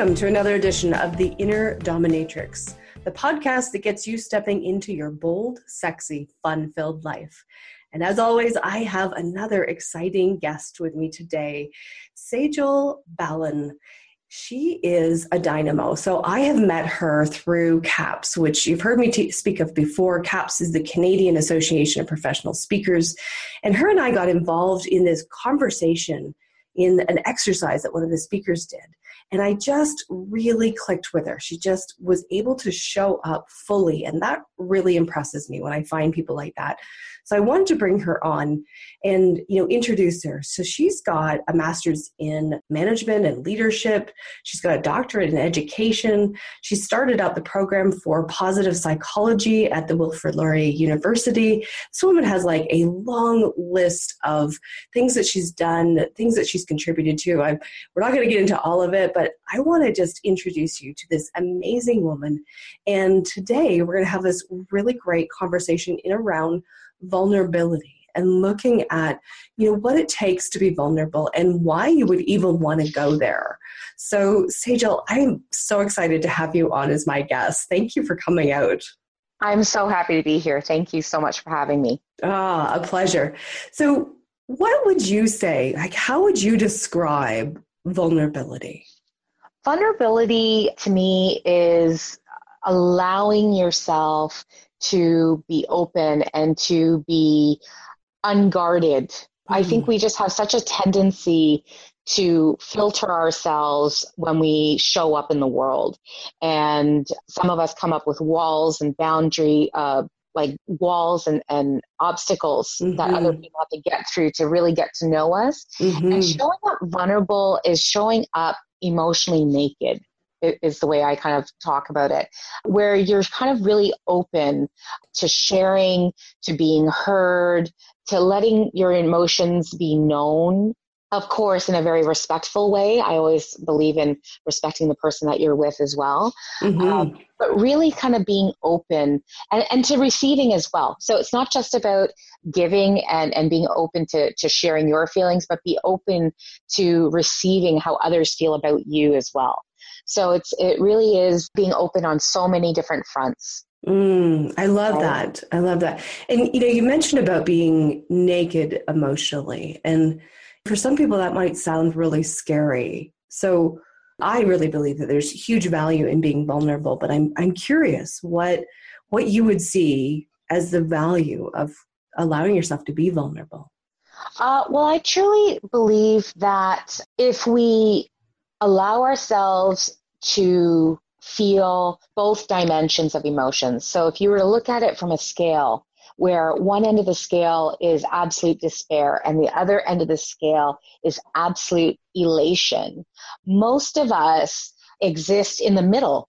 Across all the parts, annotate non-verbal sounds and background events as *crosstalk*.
Welcome to another edition of The Inner Dominatrix, the podcast that gets you stepping into your bold, sexy, fun filled life. And as always, I have another exciting guest with me today, Sejal Balan. She is a dynamo. So I have met her through CAPS, which you've heard me t- speak of before. CAPS is the Canadian Association of Professional Speakers. And her and I got involved in this conversation in an exercise that one of the speakers did. And I just really clicked with her. She just was able to show up fully. And that really impresses me when I find people like that. So I wanted to bring her on and you know introduce her. So she's got a master's in management and leadership. She's got a doctorate in education. She started out the program for positive psychology at the Wilfrid Laurier University. This woman has like a long list of things that she's done, things that she's contributed to. I'm, we're not going to get into all of it, but I want to just introduce you to this amazing woman. And today we're going to have this really great conversation in around vulnerability and looking at you know what it takes to be vulnerable and why you would even want to go there. So Sejal, i'm so excited to have you on as my guest. Thank you for coming out. I'm so happy to be here. Thank you so much for having me. Ah a pleasure. So what would you say like how would you describe vulnerability? Vulnerability to me is allowing yourself to be open and to be unguarded. Mm-hmm. I think mm. we just have such a tendency to filter ourselves when we show up in the world. And some of us come up with walls and boundary, uh, like walls and, and obstacles mm-hmm. that other people have to get through to really get to know us. Mm-hmm. And showing up vulnerable is showing up emotionally naked is the way I kind of talk about it, where you're kind of really open to sharing, to being heard, to letting your emotions be known. Of course, in a very respectful way. I always believe in respecting the person that you're with as well. Mm-hmm. Um, but really kind of being open and, and to receiving as well. So it's not just about giving and, and being open to, to sharing your feelings, but be open to receiving how others feel about you as well. So it's it really is being open on so many different fronts. Mm, I love that. I love that. And you know, you mentioned about being naked emotionally, and for some people that might sound really scary. So I really believe that there's huge value in being vulnerable, but I'm I'm curious what what you would see as the value of allowing yourself to be vulnerable. Uh, well, I truly believe that if we allow ourselves to feel both dimensions of emotions. So if you were to look at it from a scale, where one end of the scale is absolute despair and the other end of the scale is absolute elation. Most of us exist in the middle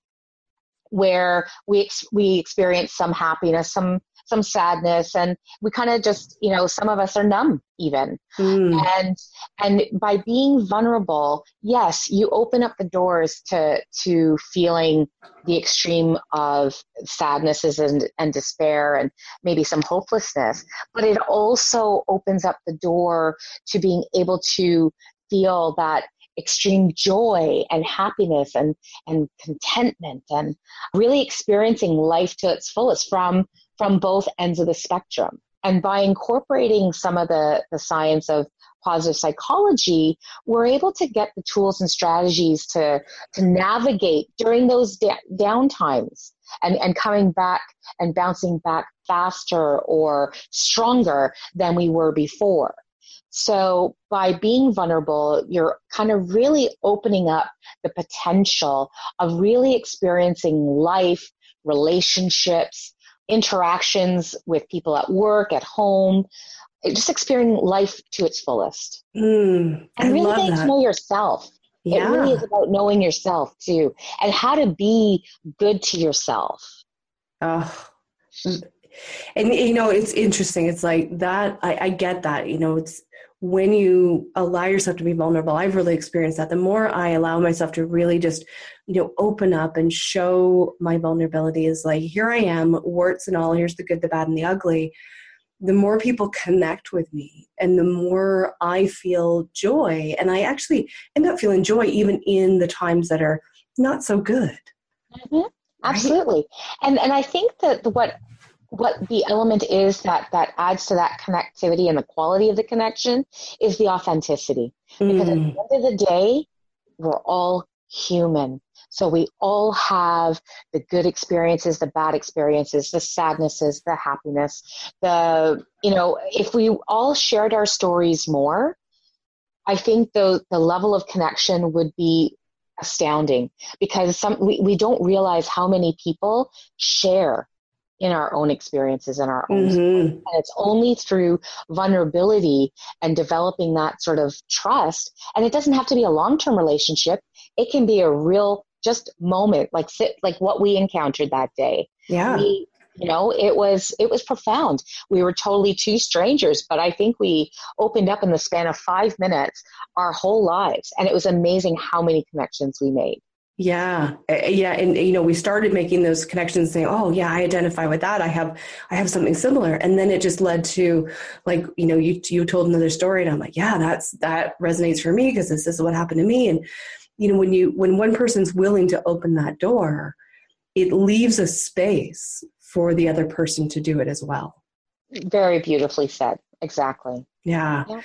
where we, we experience some happiness, some some sadness and we kind of just you know some of us are numb even mm. and and by being vulnerable yes you open up the doors to to feeling the extreme of sadnesses and, and despair and maybe some hopelessness but it also opens up the door to being able to feel that extreme joy and happiness and, and contentment and really experiencing life to its fullest from from both ends of the spectrum. And by incorporating some of the, the science of positive psychology, we're able to get the tools and strategies to, to navigate during those da- downtimes and, and coming back and bouncing back faster or stronger than we were before. So by being vulnerable, you're kind of really opening up the potential of really experiencing life, relationships, interactions with people at work, at home, just experiencing life to its fullest. Mm, and I really getting to know yourself. Yeah. It really is about knowing yourself too, and how to be good to yourself. Oh, and you know, it's interesting. It's like that. I, I get that. You know, it's when you allow yourself to be vulnerable i've really experienced that the more i allow myself to really just you know open up and show my vulnerability is like here i am warts and all here's the good the bad and the ugly the more people connect with me and the more I feel joy. And I actually end up feeling joy even in the times that are not so good. Mm-hmm. Absolutely. Right? And and I think that what what the element is that that adds to that connectivity and the quality of the connection is the authenticity. Because mm. at the end of the day, we're all human. So we all have the good experiences, the bad experiences, the sadnesses, the happiness, the, you know, if we all shared our stories more, I think the, the level of connection would be astounding because some, we, we don't realize how many people share in our own experiences and our own mm-hmm. and it's only through vulnerability and developing that sort of trust and it doesn't have to be a long-term relationship it can be a real just moment like sit like what we encountered that day. Yeah. We, you know it was it was profound. We were totally two strangers but i think we opened up in the span of five minutes our whole lives and it was amazing how many connections we made yeah eh, eh, yeah and you know we started making those connections saying oh yeah i identify with that. I have i have something similar. And then it just led to like you know you you told another story and i'm like yeah that's that resonates for me because this is what happened to me. And you know when you when one person's willing to open that door it leaves a space for the other person to do it as well. Very beautifully said. Exactly yeah, yeah.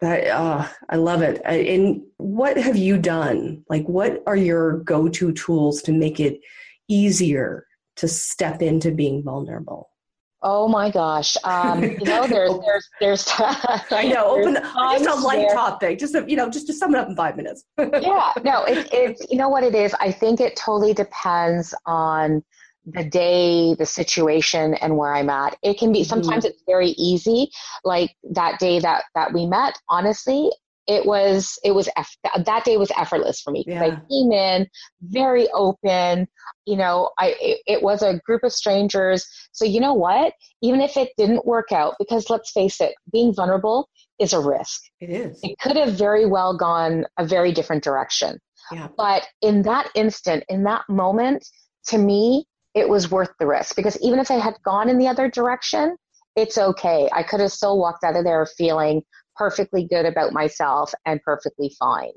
that uh, i love it and what have you done like what are your go-to tools to make it easier to step into being vulnerable Oh my gosh! Um, you know, *laughs* there's there's there's. *laughs* I know. Open just a light where, topic. Just a, you know, just to sum it up in five minutes. *laughs* yeah. No. It, it's you know what it is. I think it totally depends on the day, the situation, and where I'm at. It can be mm-hmm. sometimes it's very easy. Like that day that that we met. Honestly, it was it was that day was effortless for me yeah. i came in very open you know i it, it, was a group of strangers so you know what even if it didn't work out because let's face it being vulnerable is a risk it is it could have very well gone a very different direction yeah. but in that instant in that moment to me it was worth the risk because even if i had gone in the other direction it's okay i could have still walked out of there feeling perfectly good about myself and perfectly fine.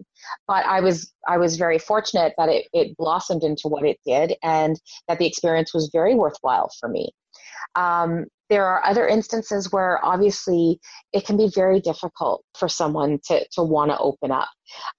But I was I was very fortunate that it, it blossomed into what it did and that the experience was very worthwhile for me. Um, there are other instances where obviously it can be very difficult for someone to, to want to open up.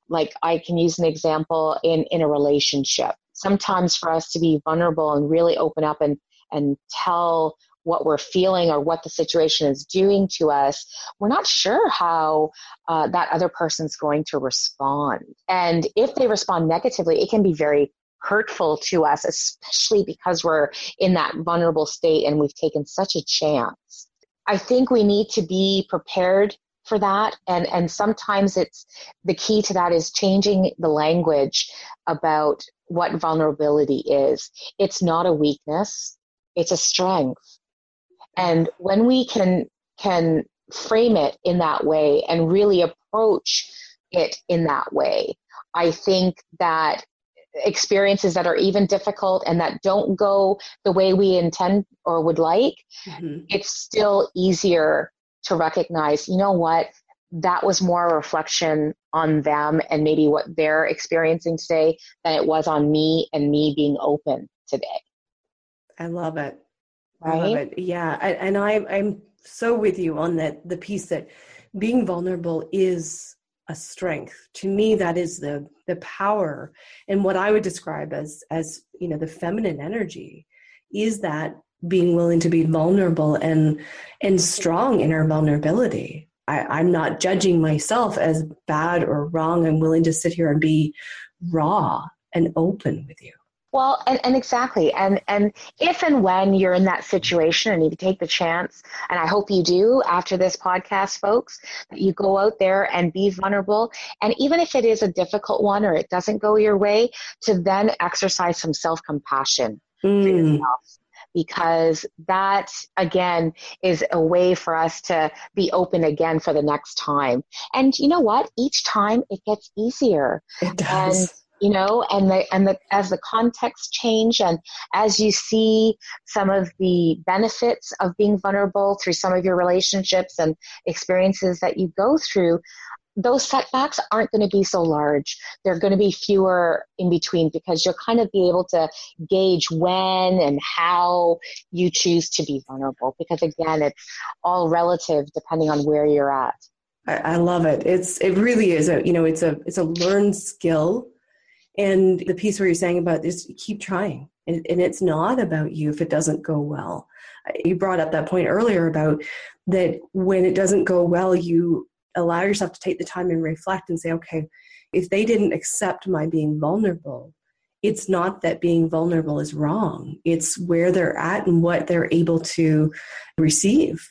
Like I can use an example in, in a relationship. Sometimes for us to be vulnerable and really open up and, and tell what we're feeling or what the situation is doing to us, we're not sure how uh, that other person's going to respond. And if they respond negatively, it can be very hurtful to us, especially because we're in that vulnerable state and we've taken such a chance. I think we need to be prepared for that. And and sometimes it's the key to that is changing the language about what vulnerability is. It's not a weakness it's a strength. And when we can can frame it in that way and really approach it in that way, I think that experiences that are even difficult and that don't go the way we intend or would like, mm-hmm. it's still easier to recognize, you know what, that was more a reflection on them and maybe what they're experiencing today than it was on me and me being open today. I love it. Right. I love it. Yeah. And I, I'm so with you on that, the piece that being vulnerable is a strength. To me, that is the, the power and what I would describe as, as, you know, the feminine energy is that being willing to be vulnerable and, and strong in our vulnerability. I, I'm not judging myself as bad or wrong. I'm willing to sit here and be raw and open with you. Well, and, and exactly. And and if and when you're in that situation and you take the chance, and I hope you do after this podcast, folks, that you go out there and be vulnerable. And even if it is a difficult one or it doesn't go your way, to then exercise some self-compassion mm. for yourself because that again is a way for us to be open again for the next time. And you know what? Each time it gets easier. It does. You know and the and the as the context change and as you see some of the benefits of being vulnerable through some of your relationships and experiences that you go through those setbacks aren't going to be so large. They're going to be fewer in between because you'll kind of be able to gauge when and how you choose to be vulnerable. Because again, it's all relative depending on where you're at. I, I love it. It's it really is a you know it's a it's a learned skill, and the piece where you're saying about this, keep trying, and, and it's not about you if it doesn't go well. You brought up that point earlier about that when it doesn't go well, you allow yourself to take the time and reflect and say, okay, if they didn't accept my being vulnerable, it's not that being vulnerable is wrong. It's where they're at and what they're able to receive.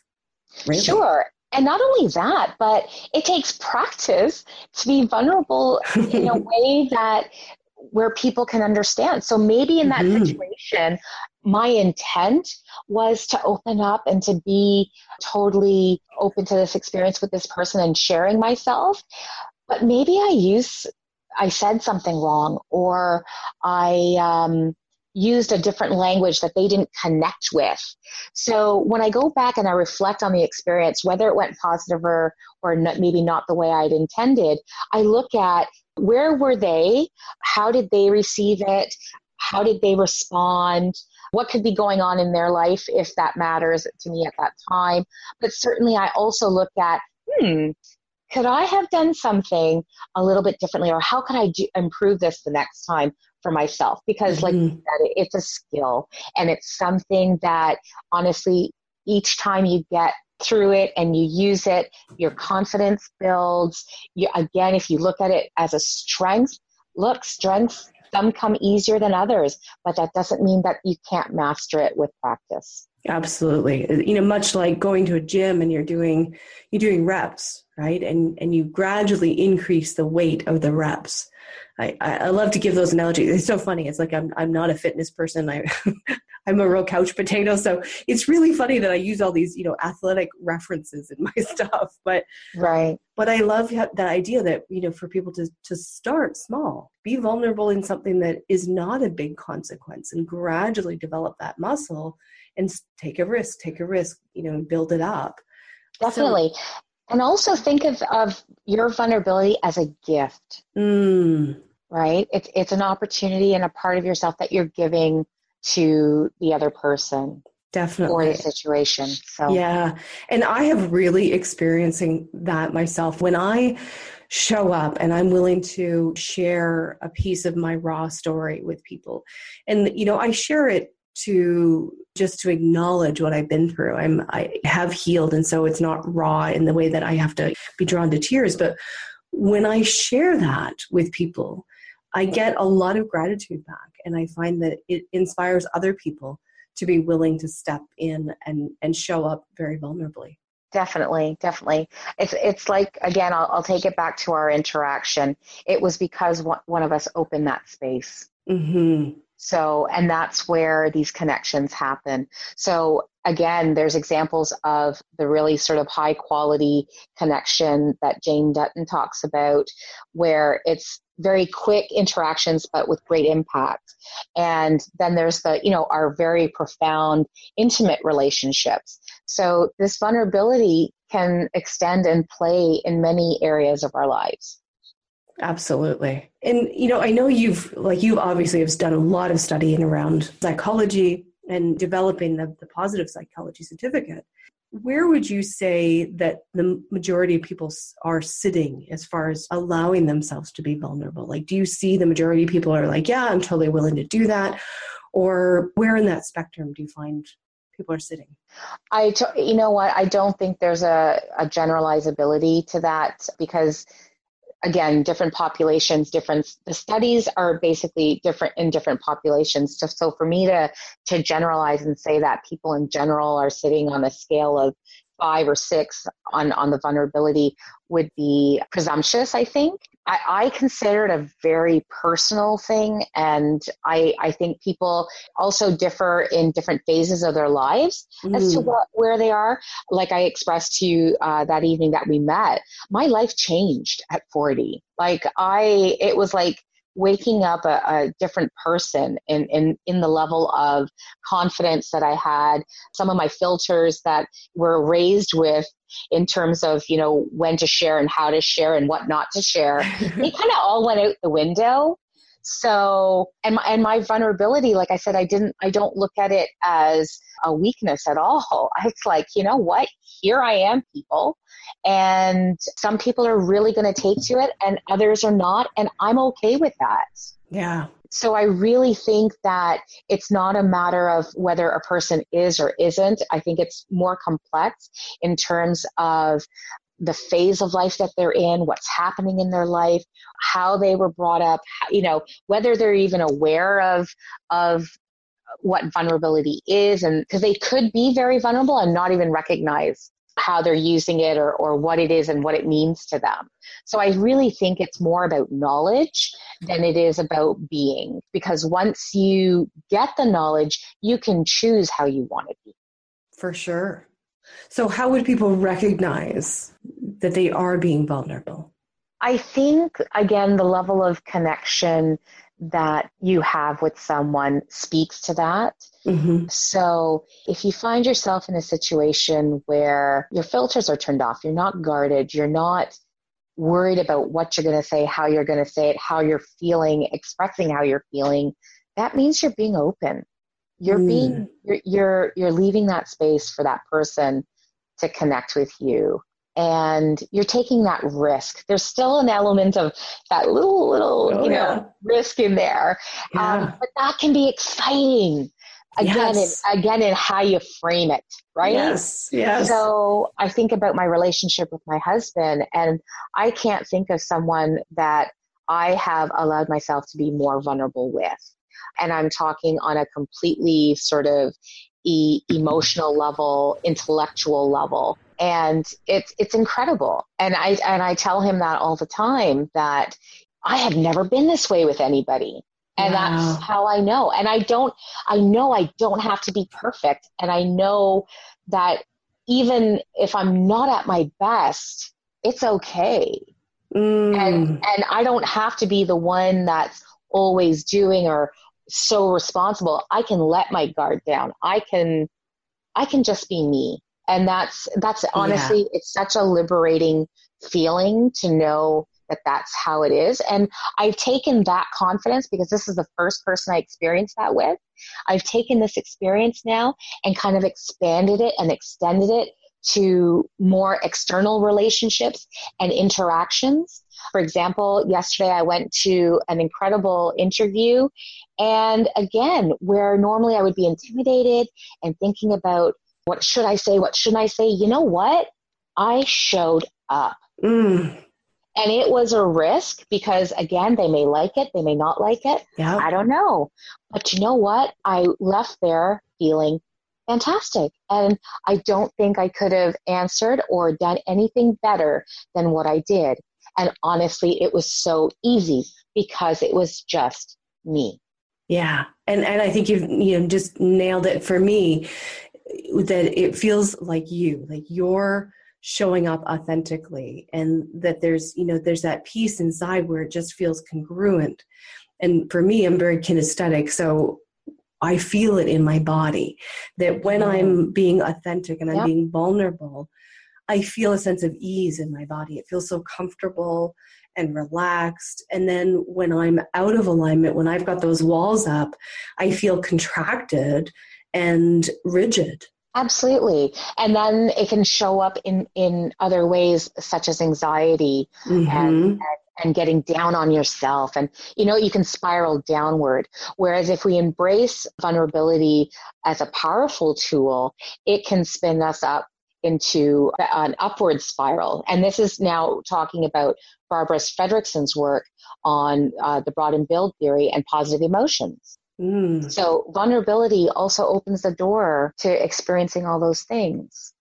Really. Sure. And not only that, but it takes practice to be vulnerable in a *laughs* way that where people can understand. So maybe in that mm-hmm. situation, my intent was to open up and to be totally open to this experience with this person and sharing myself. But maybe I use I said something wrong or I um, used a different language that they didn't connect with. So when I go back and I reflect on the experience, whether it went positive or, or not, maybe not the way I'd intended, I look at where were they? How did they receive it? How did they respond? What could be going on in their life if that matters to me at that time? But certainly, I also look at, hmm, could I have done something a little bit differently, or how could I do, improve this the next time for myself? Because, mm-hmm. like you said, it's a skill and it's something that honestly, each time you get through it and you use it, your confidence builds. You, again, if you look at it as a strength, look, strengths, some come easier than others, but that doesn't mean that you can't master it with practice. Absolutely. You know, much like going to a gym and you're doing you're doing reps, right? And and you gradually increase the weight of the reps. I, I love to give those analogies. *laughs* It's so funny. It's like I'm I'm not a fitness person. I *laughs* I'm a real couch potato. So it's really funny that I use all these, you know, athletic references in my *laughs* stuff. But right. But I love that idea that, you know, for people to to start small, be vulnerable in something that is not a big consequence and gradually develop that muscle and take a risk, take a risk, you know, and build it up. Definitely. So, and also think of, of your vulnerability as a gift. Mm. Right? It's it's an opportunity and a part of yourself that you're giving to the other person. Definitely. Or the situation. So Yeah. And I have really experiencing that myself. When I show up and I'm willing to share a piece of my raw story with people. And you know, I share it to just to acknowledge what I've been through. I'm I have healed and so it's not raw in the way that I have to be drawn to tears, but when I share that with people, I get a lot of gratitude back and I find that it inspires other people to be willing to step in and and show up very vulnerably. Definitely, definitely. It's it's like again, I'll, I'll take it back to our interaction. It was because one, one of us opened that space. Mm-hmm. So, and that's where these connections happen. So, again, there's examples of the really sort of high quality connection that Jane Dutton talks about, where it's very quick interactions but with great impact. And then there's the, you know, our very profound intimate relationships. So, this vulnerability can extend and play in many areas of our lives. Absolutely. And you know, I know you've like you obviously have done a lot of studying around psychology and developing the, the positive psychology certificate. Where would you say that the majority of people are sitting as far as allowing themselves to be vulnerable? Like, do you see the majority of people are like, yeah, I'm totally willing to do that? Or where in that spectrum do you find people are sitting? I, you know what, I don't think there's a, a generalizability to that because again different populations different the studies are basically different in different populations. So, so for me to to generalize and say that people in general are sitting on a scale of five or six on on the vulnerability would be presumptuous i think I, I, consider it a very personal thing, and I, I think people also differ in different phases of their lives mm. as to mm. what where they are. Like I expressed to you uh, that evening that we met, my life changed at forty. Like I, it was like waking up a, a, different person in, in, in the level of confidence that I had, some of my filters that were raised with in terms of, you know, when to share and how to share and what not to share, *laughs* they kind of all went out the window. So, and my, and my vulnerability, like I said, I didn't, I don't look at it as a weakness at all. *laughs* It's like, you know what? Here I am, people. And some people are really going to take to it and others are not. And I'm okay with that. Yeah. So I really think that it's not a matter of whether a person is or isn't. I think it's more complex in terms of the phase of life that they're in, what's happening in their life, how they were brought up, you know, whether they're even aware of of what vulnerability is and because they could be very vulnerable and not even recognize how they're using it or, or what it is and what it means to them. So I really think it's more about knowledge than it is about being because once you get the knowledge, you can choose how you want to be. For sure. So, how would people recognize that they are being vulnerable? I think, again, the level of connection that you have with someone speaks to that. Mm-hmm. So if you find yourself in a situation where your filters are turned off, you're not guarded, you're not worried about what you're going to say, how you're going to say it, how you're feeling, expressing how you're feeling, that means you're being open. You're mm. being you're, you're you're leaving that space for that person to connect with you and you're taking that risk. There's still an element of that little, little, oh, you yeah. know, risk in there, yeah. um, but that can be exciting. Again, yes. in, again, in how you frame it, right? Yes, yes. So I think about my relationship with my husband, and I can't think of someone that I have allowed myself to be more vulnerable with. And I'm talking on a completely sort of e- emotional level, intellectual level. And it's it's incredible. And i and i tell him that all the time that i have never been this way with anybody. And wow. that's how i know. And i don't i know i don't have to be perfect. And i know that even if i'm not at my best it's okay. Mm. and and i don't have to be the one that's always doing or so responsible i can let my guard down. I can i can just be me. And that's that's honestly yeah. it's such a liberating feeling to know that that's how it is. And i've taken that confidence because this is the first person i experienced that with. I've taken this experience now and kind of expanded it and extended it to more external relationships and interactions for example yesterday i went to an incredible interview and again where normally i would be intimidated and thinking about what should I say? What shouldn't I say? You know what? I showed up. Mm. And it was a risk because, again, they may like it, they may not like it. Yeah. I don't know. But you know what? I left there feeling fantastic. And I don't think I could have answered or done anything better than what I did. And honestly, it was so easy because it was just me. Yeah. And and I think you've you know just nailed it for me that it feels like you, like you're showing up authentically and that there's, you know, there's that piece inside where it just feels congruent. And for me, I'm very kinesthetic. So I feel it in my body that when I'm being authentic and I'm yep. being vulnerable, I feel a sense of ease in my body. It feels so comfortable and relaxed. And then when I'm out of alignment, when I've got those walls up, I feel contracted and rigid. Absolutely. And then it can show up in, in other ways, such as anxiety mm-hmm. and, and, and getting down on yourself. And, you know, you can spiral downward. Whereas if we embrace vulnerability as a powerful tool, it can spin us up into an upward spiral. And this is now talking about Barbara Fredrickson's work on uh, the broaden and build theory and positive emotions. Mm. So vulnerability also opens the door to experiencing all those things.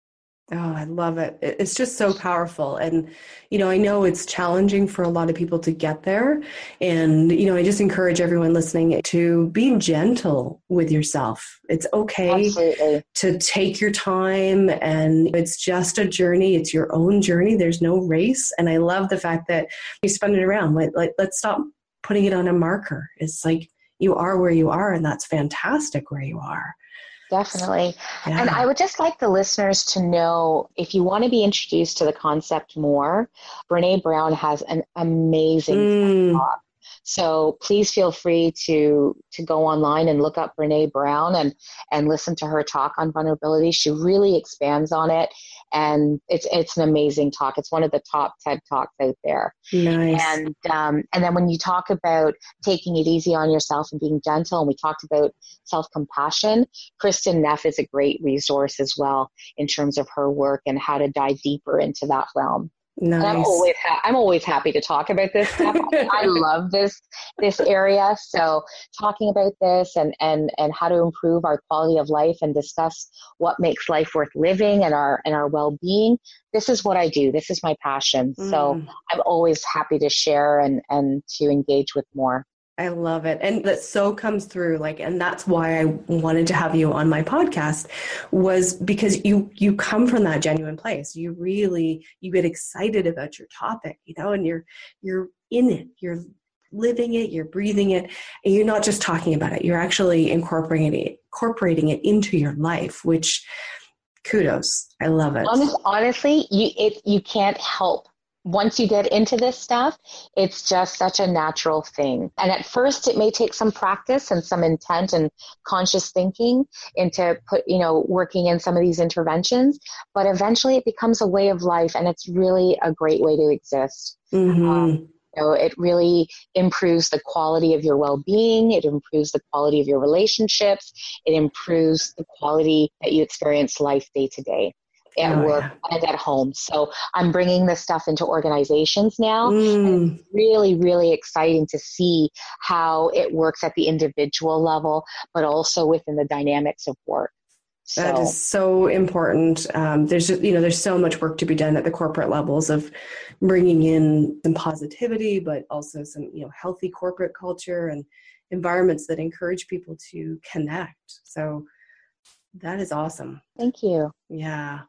Oh, I love it. It's just so powerful. And, you know, I know it's challenging for a lot of people to get there. And, you know, I just encourage everyone listening to be gentle with yourself. It's okay Absolutely. to take your time and it's just a journey. It's your own journey. There's no race. And I love the fact that you spun it around. Like, like let's stop putting it on a marker. It's like you are where you are, and that's fantastic where you are. Definitely. Yeah. And I would just like the listeners to know if you want to be introduced to the concept more, Brene Brown has an amazing mm. talk so please feel free to to go online and look up Brene Brown and and listen to her talk on vulnerability. She really expands on it, and it's it's an amazing talk. It's one of the top TED talks out there. Nice. And um, and then when you talk about taking it easy on yourself and being gentle, and we talked about self compassion, Kristin Neff is a great resource as well in terms of her work and how to dive deeper into that realm. Nice. I'm always ha- I'm always happy to talk about this stuff. *laughs* I love this this area. So talking about this and and and how to improve our quality of life and discuss what makes life worth living and our and our well being. This is what I do. This is my passion. Mm. So I'm always happy to share and and to engage with more. I love it. And that so comes through like and that's why I wanted to have you on my podcast was because you you come from that genuine place. You really you get excited about your topic, you know, and you're you're in it. You're living it, you're breathing it, and you're not just talking about it. You're actually incorporating it incorporating it into your life, which kudos. I love it. Honest, honestly, you it you can't help once you get into this stuff, it's just such a natural thing. And at first, it may take some practice and some intent and conscious thinking into put, you know, working in some of these interventions. But eventually, it becomes a way of life, and it's really a great way to exist. Mm-hmm. Um, you know, it really improves the quality of your well-being. It improves the quality of your relationships. It improves the quality that you experience life day to day at oh, work yeah. and at home. So I'm bringing this stuff into organizations now. Mm. it's really, really exciting to see how it works at the individual level, but also within the dynamics of work. So. That is so important. Um, there's you know there's so much work to be done at the corporate levels of bringing in some positivity, but also some you know healthy corporate culture and environments that encourage people to connect. So that is awesome. Thank you. Yeah.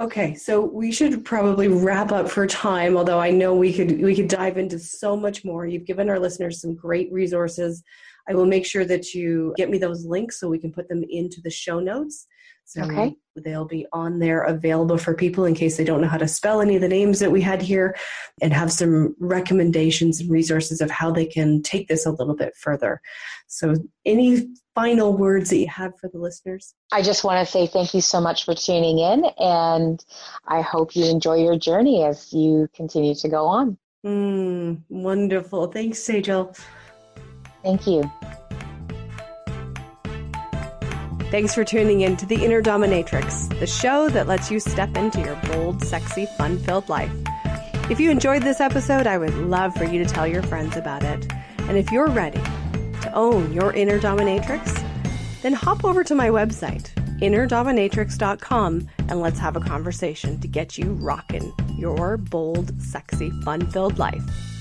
Okay, so we should probably wrap up for time, although I know we could we could dive into so much more. You've given our listeners some great resources. I will make sure that you get me those links so we can put them into the show notes. So okay. they'll be on there available for people in case they don't know how to spell any of the names that we had here and have some recommendations and resources of how they can take this a little bit further. So any final words that you have for the listeners? I just want to say thank you so much for tuning in and I hope you enjoy your journey as you continue to go on. Mm, wonderful. Thanks, Sejal. Thank you. Thanks for tuning in to The Inner Dominatrix, the show that lets you step into your bold, sexy, fun filled life. If you enjoyed this episode, I would love for you to tell your friends about it. And if you're ready to own your inner dominatrix, then hop over to my website, innerdominatrix.com, and let's have a conversation to get you rocking your bold, sexy, fun filled life.